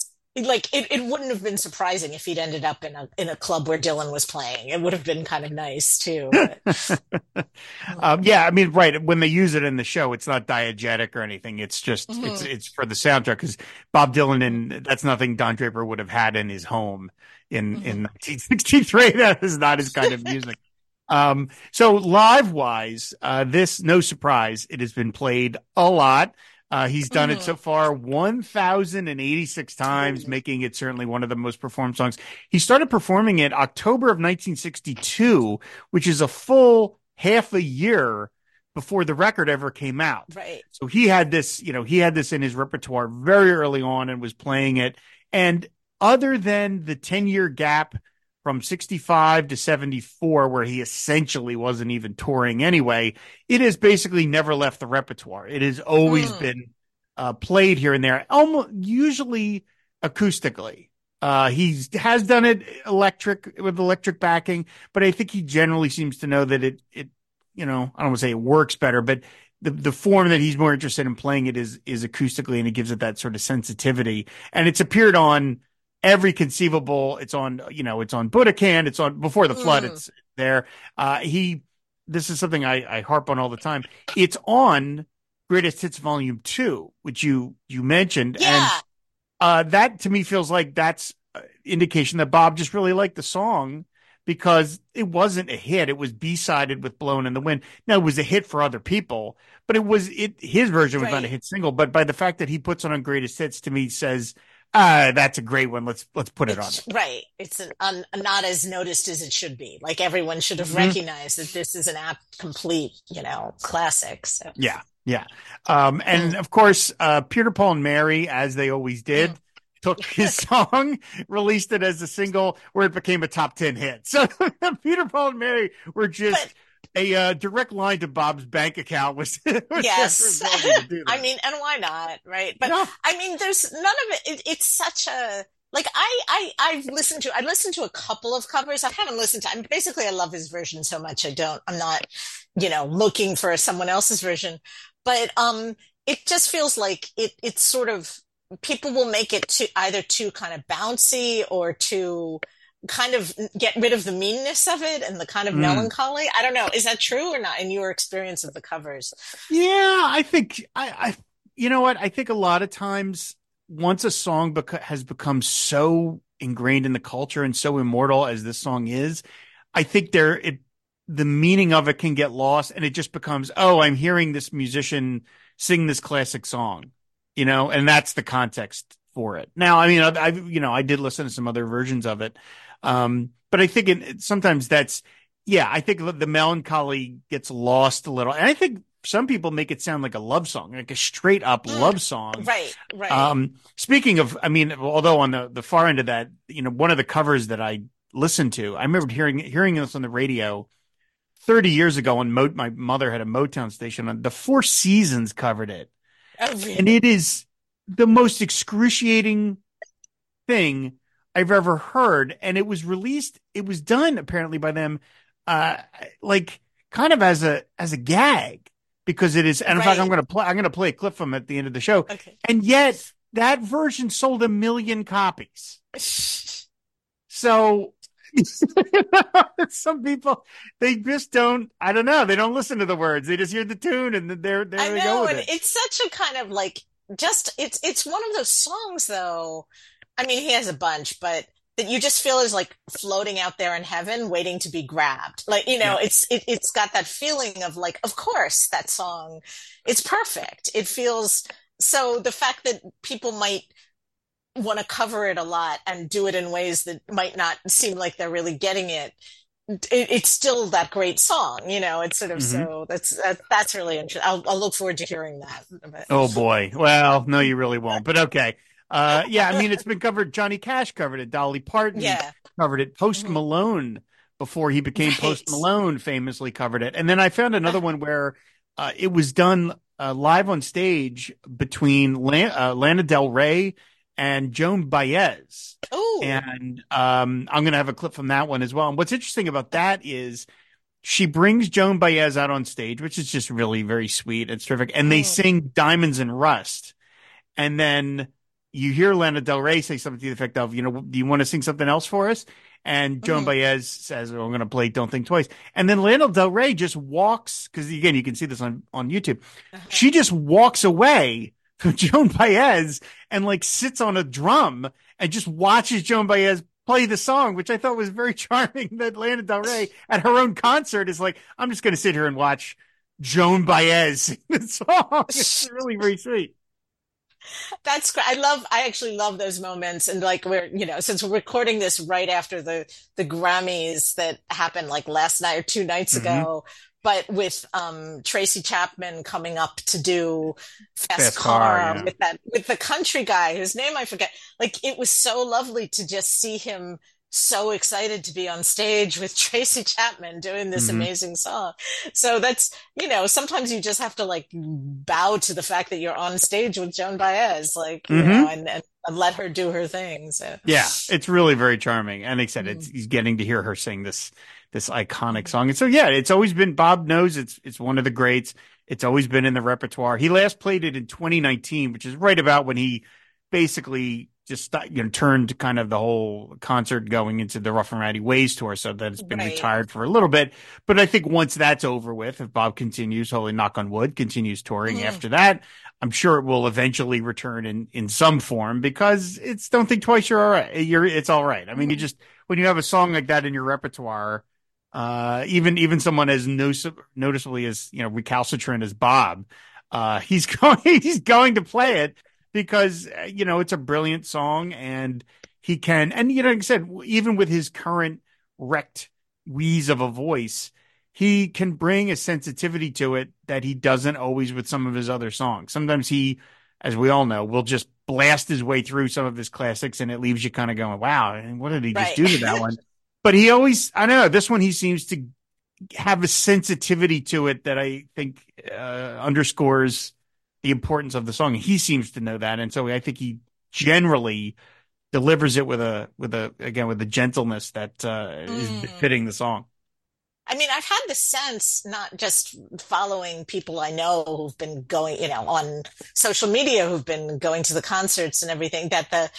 like it, it wouldn't have been surprising if he'd ended up in a in a club where Dylan was playing. It would have been kind of nice too. um, yeah, I mean, right when they use it in the show, it's not diegetic or anything. It's just mm-hmm. it's it's for the soundtrack because Bob Dylan and that's nothing Don Draper would have had in his home in mm-hmm. in 1963. That is not his kind of music. um, so live wise, uh, this no surprise, it has been played a lot. Uh, he's done it so far 1,086 times, making it certainly one of the most performed songs. He started performing it October of 1962, which is a full half a year before the record ever came out. Right. So he had this, you know, he had this in his repertoire very early on and was playing it. And other than the 10 year gap from 65 to 74, where he essentially wasn't even touring anyway, it has basically never left the repertoire. It has always mm. been uh, played here and there, almost usually acoustically. Uh, he has done it electric with electric backing, but I think he generally seems to know that it, it, you know, I don't want to say it works better, but the, the form that he's more interested in playing it is, is acoustically and it gives it that sort of sensitivity. And it's appeared on every conceivable. It's on, you know, it's on Budokan. It's on before the flood. Mm. It's there. Uh, he, this is something I, I harp on all the time. It's on Greatest Hits Volume Two, which you you mentioned, yeah. and uh, that to me feels like that's indication that Bob just really liked the song because it wasn't a hit. It was B sided with Blowin' in the Wind." Now it was a hit for other people, but it was it his version was right. not a hit single. But by the fact that he puts it on Greatest Hits, to me says uh, that's a great one. Let's let's put it it's, on. Right. It's an, un, not as noticed as it should be. Like everyone should have mm-hmm. recognized that this is an app complete, you know, classic. So. Yeah. Yeah. Um, and mm. of course, uh, Peter, Paul, and Mary, as they always did, mm. took his song, released it as a single, where it became a top ten hit. So Peter, Paul, and Mary were just. But, a uh, direct line to Bob's bank account was, was yes. I mean, and why not, right? But yeah. I mean, there's none of it, it. It's such a like I I I've listened to I listened to a couple of covers. I haven't listened to. I mean, basically, I love his version so much. I don't. I'm not, you know, looking for someone else's version. But um, it just feels like it. It's sort of people will make it to either too kind of bouncy or too kind of get rid of the meanness of it and the kind of mm. melancholy. I don't know. Is that true or not in your experience of the covers? Yeah, I think I, I you know what? I think a lot of times once a song beca- has become so ingrained in the culture and so immortal as this song is, I think there it the meaning of it can get lost and it just becomes, oh, I'm hearing this musician sing this classic song, you know, and that's the context for it. Now, I mean, I, I you know, I did listen to some other versions of it. Um, but I think it, sometimes that's, yeah, I think the melancholy gets lost a little. And I think some people make it sound like a love song, like a straight up mm, love song. Right, right. Um, speaking of, I mean, although on the, the far end of that, you know, one of the covers that I listened to, I remember hearing, hearing this on the radio 30 years ago when Mo- my mother had a Motown station on the Four Seasons covered it. Oh, really? And it is the most excruciating thing I've ever heard. And it was released, it was done apparently by them, uh, like kind of as a, as a gag because it is, and in right. fact, I'm going to play, I'm going to play a clip from it at the end of the show. Okay. And yet that version sold a million copies. so some people they just don't i don't know they don't listen to the words they just hear the tune and they're there I they go and it. it's such a kind of like just it's it's one of those songs though i mean he has a bunch but that you just feel is like floating out there in heaven waiting to be grabbed like you know yeah. it's it, it's got that feeling of like of course that song it's perfect it feels so the fact that people might want to cover it a lot and do it in ways that might not seem like they're really getting it it, it's still that great song, you know. It's sort of mm-hmm. so that's that, that's really interesting. I'll, I'll look forward to hearing that. Oh boy, well, no, you really won't. But okay, uh, yeah, I mean, it's been covered. Johnny Cash covered it. Dolly Parton yeah. covered it. Post mm-hmm. Malone, before he became right. Post Malone, famously covered it. And then I found another one where uh, it was done uh, live on stage between Lan- uh, Lana Del Rey and Joan Baez. Oh, and um, I'm going to have a clip from that one as well. And what's interesting about that is she brings Joan Baez out on stage, which is just really very sweet. It's terrific, and they oh. sing "Diamonds and Rust," and then you hear Lana Del Rey say something to the effect of, you know, do you want to sing something else for us? And Joan mm-hmm. Baez says, oh, I'm going to play Don't Think Twice. And then Lana Del Rey just walks, because again, you can see this on, on YouTube. Uh-huh. She just walks away from Joan Baez and like sits on a drum and just watches Joan Baez play the song, which I thought was very charming that Lana Del Rey at her own concert is like, I'm just going to sit here and watch Joan Baez sing the song. It's really very sweet. That's great. I love, I actually love those moments. And like we're, you know, since we're recording this right after the, the Grammys that happened like last night or two nights mm-hmm. ago, but with, um, Tracy Chapman coming up to do Fast, Fast Car, car yeah. with that, with the country guy whose name I forget. Like it was so lovely to just see him so excited to be on stage with Tracy Chapman doing this mm-hmm. amazing song. So that's, you know, sometimes you just have to like bow to the fact that you're on stage with Joan Baez, like, mm-hmm. you know, and, and, let her do her thing. So yeah, it's really very charming. And like I said, it's, mm-hmm. he's getting to hear her sing this, this iconic song. And so, yeah, it's always been, Bob knows it's, it's one of the greats. It's always been in the repertoire. He last played it in 2019, which is right about when he basically just you know turned kind of the whole concert going into the Rough and Rowdy Ways tour, so that it's been right. retired for a little bit. But I think once that's over with, if Bob continues, holy knock on wood, continues touring mm. after that, I'm sure it will eventually return in in some form because it's don't think twice. You're all right. You're it's all right. I mean, mm. you just when you have a song like that in your repertoire. Uh, even even someone as no, noticeably as you know recalcitrant as Bob, uh, he's going he's going to play it because uh, you know it's a brilliant song and he can and you know like I said even with his current wrecked wheeze of a voice he can bring a sensitivity to it that he doesn't always with some of his other songs sometimes he as we all know, will just blast his way through some of his classics and it leaves you kind of going, wow, and what did he just right. do to that one? But he always, I don't know, this one he seems to have a sensitivity to it that I think uh, underscores the importance of the song. He seems to know that. And so I think he generally delivers it with a, with a, again, with a gentleness that uh, mm. is fitting the song. I mean, I've had the sense, not just following people I know who've been going, you know, on social media who've been going to the concerts and everything, that the,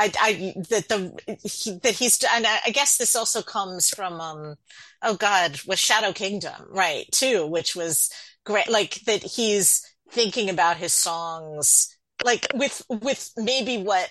I, I, that the, he, that he's, and I guess this also comes from, um, oh God, with Shadow Kingdom, right, too, which was great, like that he's thinking about his songs, like with, with maybe what,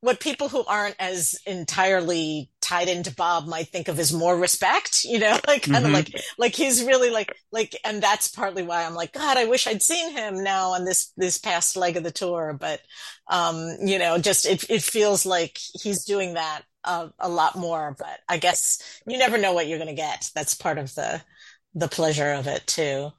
what people who aren't as entirely tied into Bob might think of as more respect, you know, like kind mm-hmm. of like, like he's really like, like, and that's partly why I'm like, God, I wish I'd seen him now on this, this past leg of the tour. But, um, you know, just, it, it feels like he's doing that uh, a lot more, but I guess you never know what you're going to get. That's part of the, the pleasure of it too.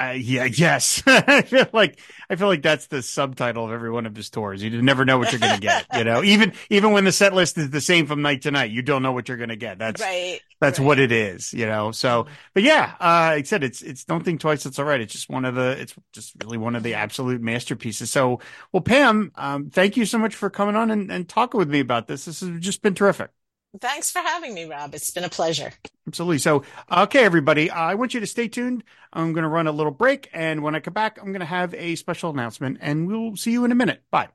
Uh, yeah, yes. I feel like I feel like that's the subtitle of every one of his tours. You never know what you're going to get. You know, even even when the set list is the same from night to night, you don't know what you're going to get. That's right. That's right. what it is. You know. So, mm-hmm. but yeah, uh, like I said, it's it's don't think twice. It's all right. It's just one of the. It's just really one of the absolute masterpieces. So, well, Pam, um, thank you so much for coming on and, and talking with me about this. This has just been terrific. Thanks for having me, Rob. It's been a pleasure. Absolutely. So, okay, everybody, I want you to stay tuned. I'm going to run a little break. And when I come back, I'm going to have a special announcement and we'll see you in a minute. Bye.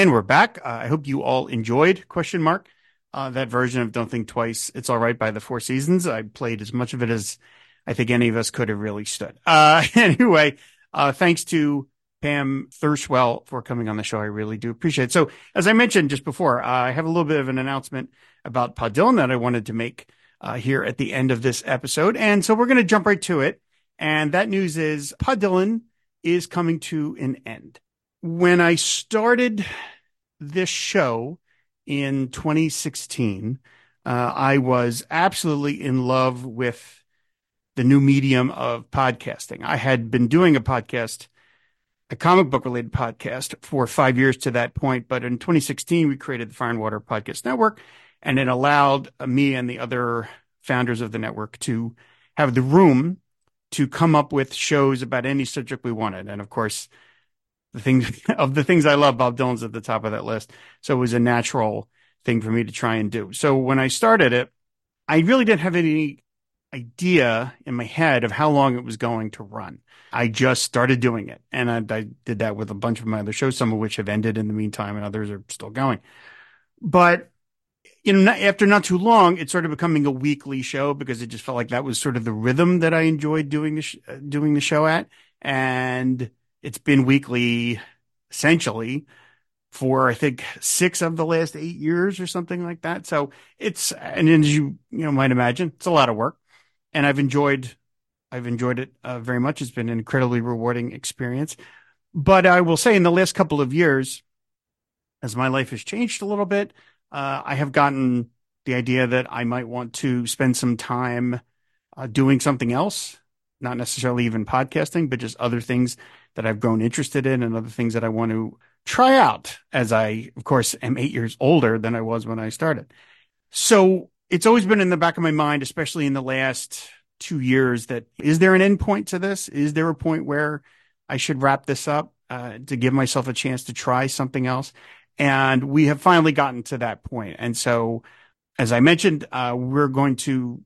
And we're back. Uh, I hope you all enjoyed question mark uh, that version of Don't Think Twice. It's all right by the Four Seasons. I played as much of it as I think any of us could have really stood. Uh, anyway, uh, thanks to Pam Thurschwell for coming on the show. I really do appreciate it. So, as I mentioned just before, uh, I have a little bit of an announcement about Pod Dylan that I wanted to make uh, here at the end of this episode. And so we're going to jump right to it. And that news is Pod Dylan is coming to an end when I started this show in 2016, uh, I was absolutely in love with the new medium of podcasting. I had been doing a podcast, a comic book related podcast for five years to that point. But in 2016, we created the Fire and Water Podcast Network and it allowed me and the other founders of the network to have the room to come up with shows about any subject we wanted. And of course, the things of the things I love, Bob Dylan's at the top of that list. So it was a natural thing for me to try and do. So when I started it, I really didn't have any idea in my head of how long it was going to run. I just started doing it. And I, I did that with a bunch of my other shows, some of which have ended in the meantime and others are still going. But you know, after not too long, it started becoming a weekly show because it just felt like that was sort of the rhythm that I enjoyed doing the sh- uh, doing the show at. And it's been weekly essentially for I think six of the last eight years or something like that. So it's and as you you know might imagine, it's a lot of work, and I've enjoyed I've enjoyed it uh, very much. It's been an incredibly rewarding experience. But I will say, in the last couple of years, as my life has changed a little bit, uh, I have gotten the idea that I might want to spend some time uh, doing something else, not necessarily even podcasting, but just other things that I've grown interested in and other things that I want to try out as I, of course, am eight years older than I was when I started. So it's always been in the back of my mind, especially in the last two years, that is there an endpoint to this? Is there a point where I should wrap this up uh, to give myself a chance to try something else? And we have finally gotten to that point. And so, as I mentioned, uh, we're going to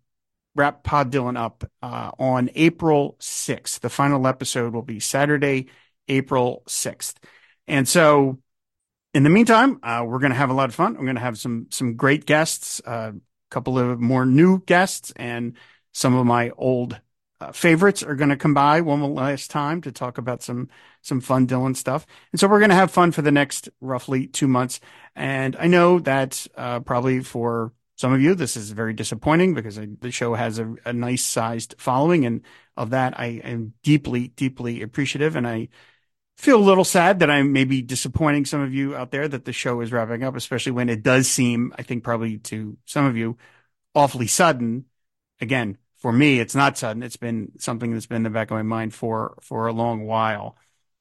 wrap Pod Dylan up uh, on April 6th. The final episode will be Saturday, April 6th. And so, in the meantime, uh, we're going to have a lot of fun. I'm going to have some some great guests, a uh, couple of more new guests, and some of my old uh, favorites are going to come by one last time to talk about some some fun Dylan stuff. And so we're going to have fun for the next roughly two months. And I know that uh, probably for some of you this is very disappointing because I, the show has a, a, nice sized following, and of that I am deeply deeply appreciative. And I feel a little sad that I may be disappointing some of you out there that the show is wrapping up, especially when it does seem, I think probably to some of you, awfully sudden. Again, for me, it's not sudden. It's been something that's been in the back of my mind for, for a long while.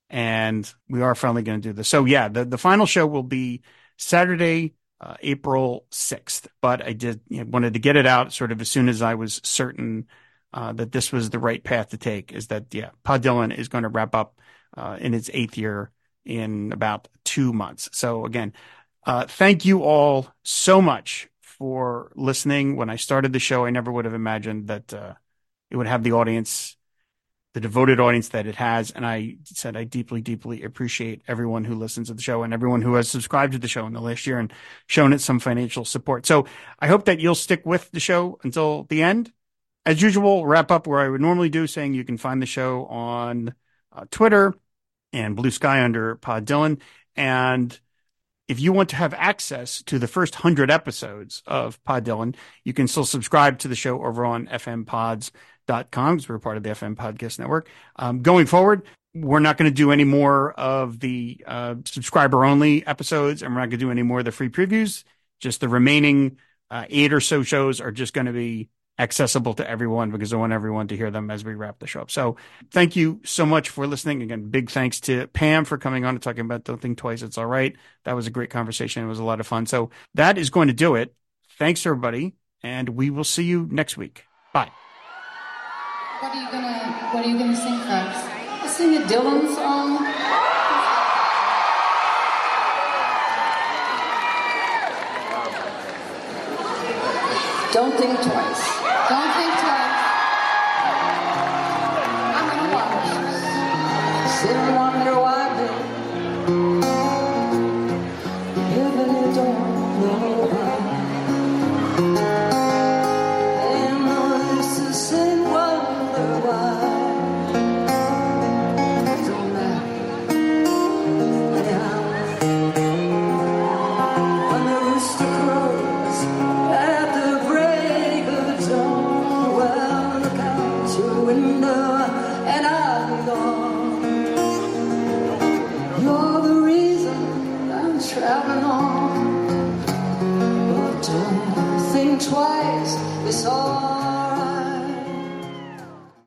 And we are finally going to do this. So yeah, the, the final show will be Saturday, uh, April 6th, but I did you know, wanted to get it out sort of as soon as I was certain, uh, that this was the right path to take is that, yeah, Pod Dylan is going to wrap up, uh, in its eighth year in about two months. So again, uh, thank you all so much for listening. When I started the show, I never would have imagined that uh, it would have the audience, the devoted audience that it has. And I said I deeply, deeply appreciate everyone who listens to the show and everyone who has subscribed to the show in the last year and shown it some financial support. So I hope that you'll stick with the show until the end. As usual, wrap up where I would normally do, saying you can find the show on uh, Twitter and Bluesky under Pod Dylan. And if you want to have access to the first hundred episodes of Pod Dylan, you can still subscribe to the show over on fmpods.com because we're part of the FM Podcast Network. Um, going forward, we're not going to do any more of the uh, subscriber only episodes and we're not going to do any more of the free previews. Just the remaining uh, eight or so shows are just going to be accessible to everyone because I want everyone to hear them as we wrap the show up. So thank you so much for listening. Again, big thanks to Pam for coming on and talking about Don't Think Twice. It's all right. That was a great conversation. It was a lot of fun. So that is going to do it. Thanks everybody. And we will see you next week. Bye. What are you gonna what are you gonna sing folks? I'll sing a Dylan song. Don't think twice.